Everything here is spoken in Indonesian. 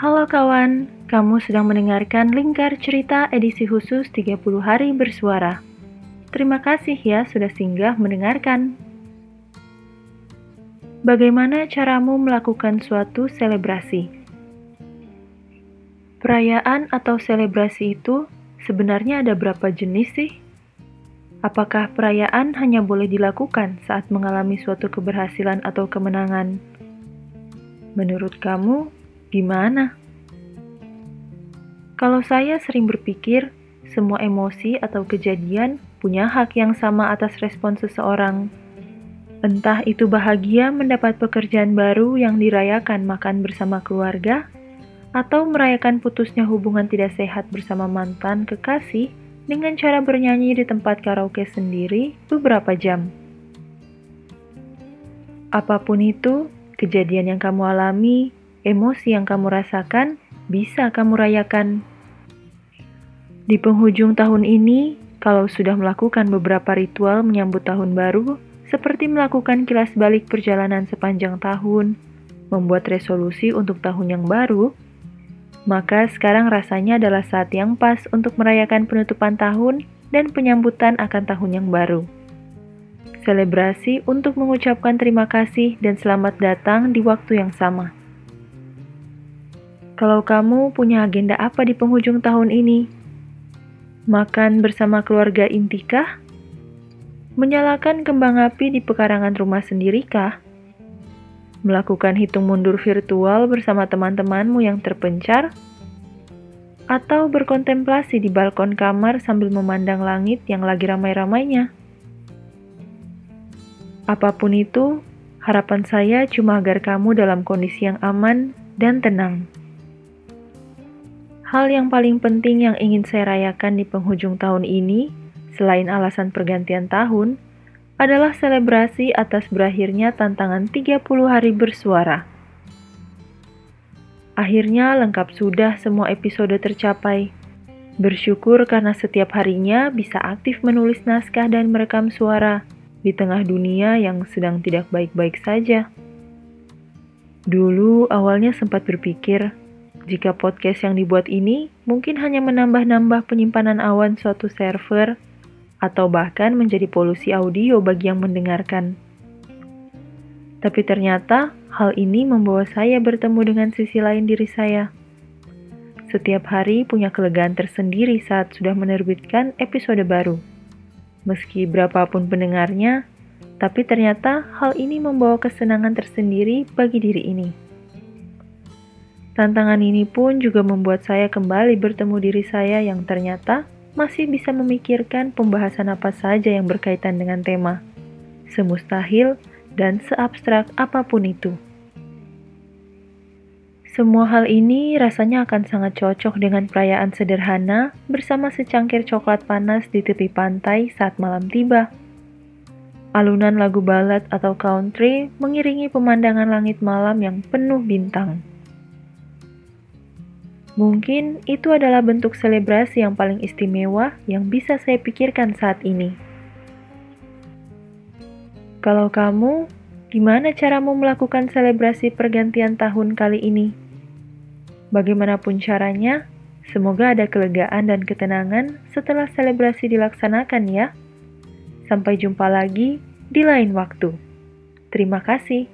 Halo kawan, kamu sedang mendengarkan Lingkar Cerita edisi khusus 30 hari bersuara. Terima kasih ya sudah singgah mendengarkan. Bagaimana caramu melakukan suatu selebrasi? Perayaan atau selebrasi itu sebenarnya ada berapa jenis sih? Apakah perayaan hanya boleh dilakukan saat mengalami suatu keberhasilan atau kemenangan? Menurut kamu, gimana? Kalau saya sering berpikir, semua emosi atau kejadian punya hak yang sama atas respon seseorang. Entah itu bahagia mendapat pekerjaan baru yang dirayakan makan bersama keluarga, atau merayakan putusnya hubungan tidak sehat bersama mantan kekasih dengan cara bernyanyi di tempat karaoke sendiri beberapa jam. Apa pun itu, Kejadian yang kamu alami, emosi yang kamu rasakan, bisa kamu rayakan. Di penghujung tahun ini, kalau sudah melakukan beberapa ritual menyambut tahun baru, seperti melakukan kilas balik perjalanan sepanjang tahun, membuat resolusi untuk tahun yang baru, maka sekarang rasanya adalah saat yang pas untuk merayakan penutupan tahun dan penyambutan akan tahun yang baru selebrasi untuk mengucapkan terima kasih dan selamat datang di waktu yang sama. Kalau kamu punya agenda apa di penghujung tahun ini? Makan bersama keluarga intikah? Menyalakan kembang api di pekarangan rumah sendirikah? Melakukan hitung mundur virtual bersama teman-temanmu yang terpencar? Atau berkontemplasi di balkon kamar sambil memandang langit yang lagi ramai-ramainya? Apa pun itu, harapan saya cuma agar kamu dalam kondisi yang aman dan tenang. Hal yang paling penting yang ingin saya rayakan di penghujung tahun ini, selain alasan pergantian tahun, adalah selebrasi atas berakhirnya tantangan 30 hari bersuara. Akhirnya lengkap sudah semua episode tercapai. Bersyukur karena setiap harinya bisa aktif menulis naskah dan merekam suara di tengah dunia yang sedang tidak baik-baik saja. Dulu awalnya sempat berpikir, jika podcast yang dibuat ini mungkin hanya menambah-nambah penyimpanan awan suatu server, atau bahkan menjadi polusi audio bagi yang mendengarkan. Tapi ternyata hal ini membawa saya bertemu dengan sisi lain diri saya. Setiap hari punya kelegaan tersendiri saat sudah menerbitkan episode baru. Meski berapapun pendengarnya, tapi ternyata hal ini membawa kesenangan tersendiri bagi diri ini. Tantangan ini pun juga membuat saya kembali bertemu diri saya yang ternyata masih bisa memikirkan pembahasan apa saja yang berkaitan dengan tema, semustahil dan seabstrak apa pun itu. Semua hal ini rasanya akan sangat cocok dengan perayaan sederhana bersama secangkir coklat panas di tepi pantai saat malam tiba. Alunan lagu balad atau country mengiringi pemandangan langit malam yang penuh bintang. Mungkin itu adalah bentuk selebrasi yang paling istimewa yang bisa saya pikirkan saat ini. Kalau kamu Gimana caramu melakukan selebrasi pergantian tahun kali ini? Bagaimanapun caranya, semoga ada kelegaan dan ketenangan setelah selebrasi dilaksanakan ya. Sampai jumpa lagi di lain waktu. Terima kasih.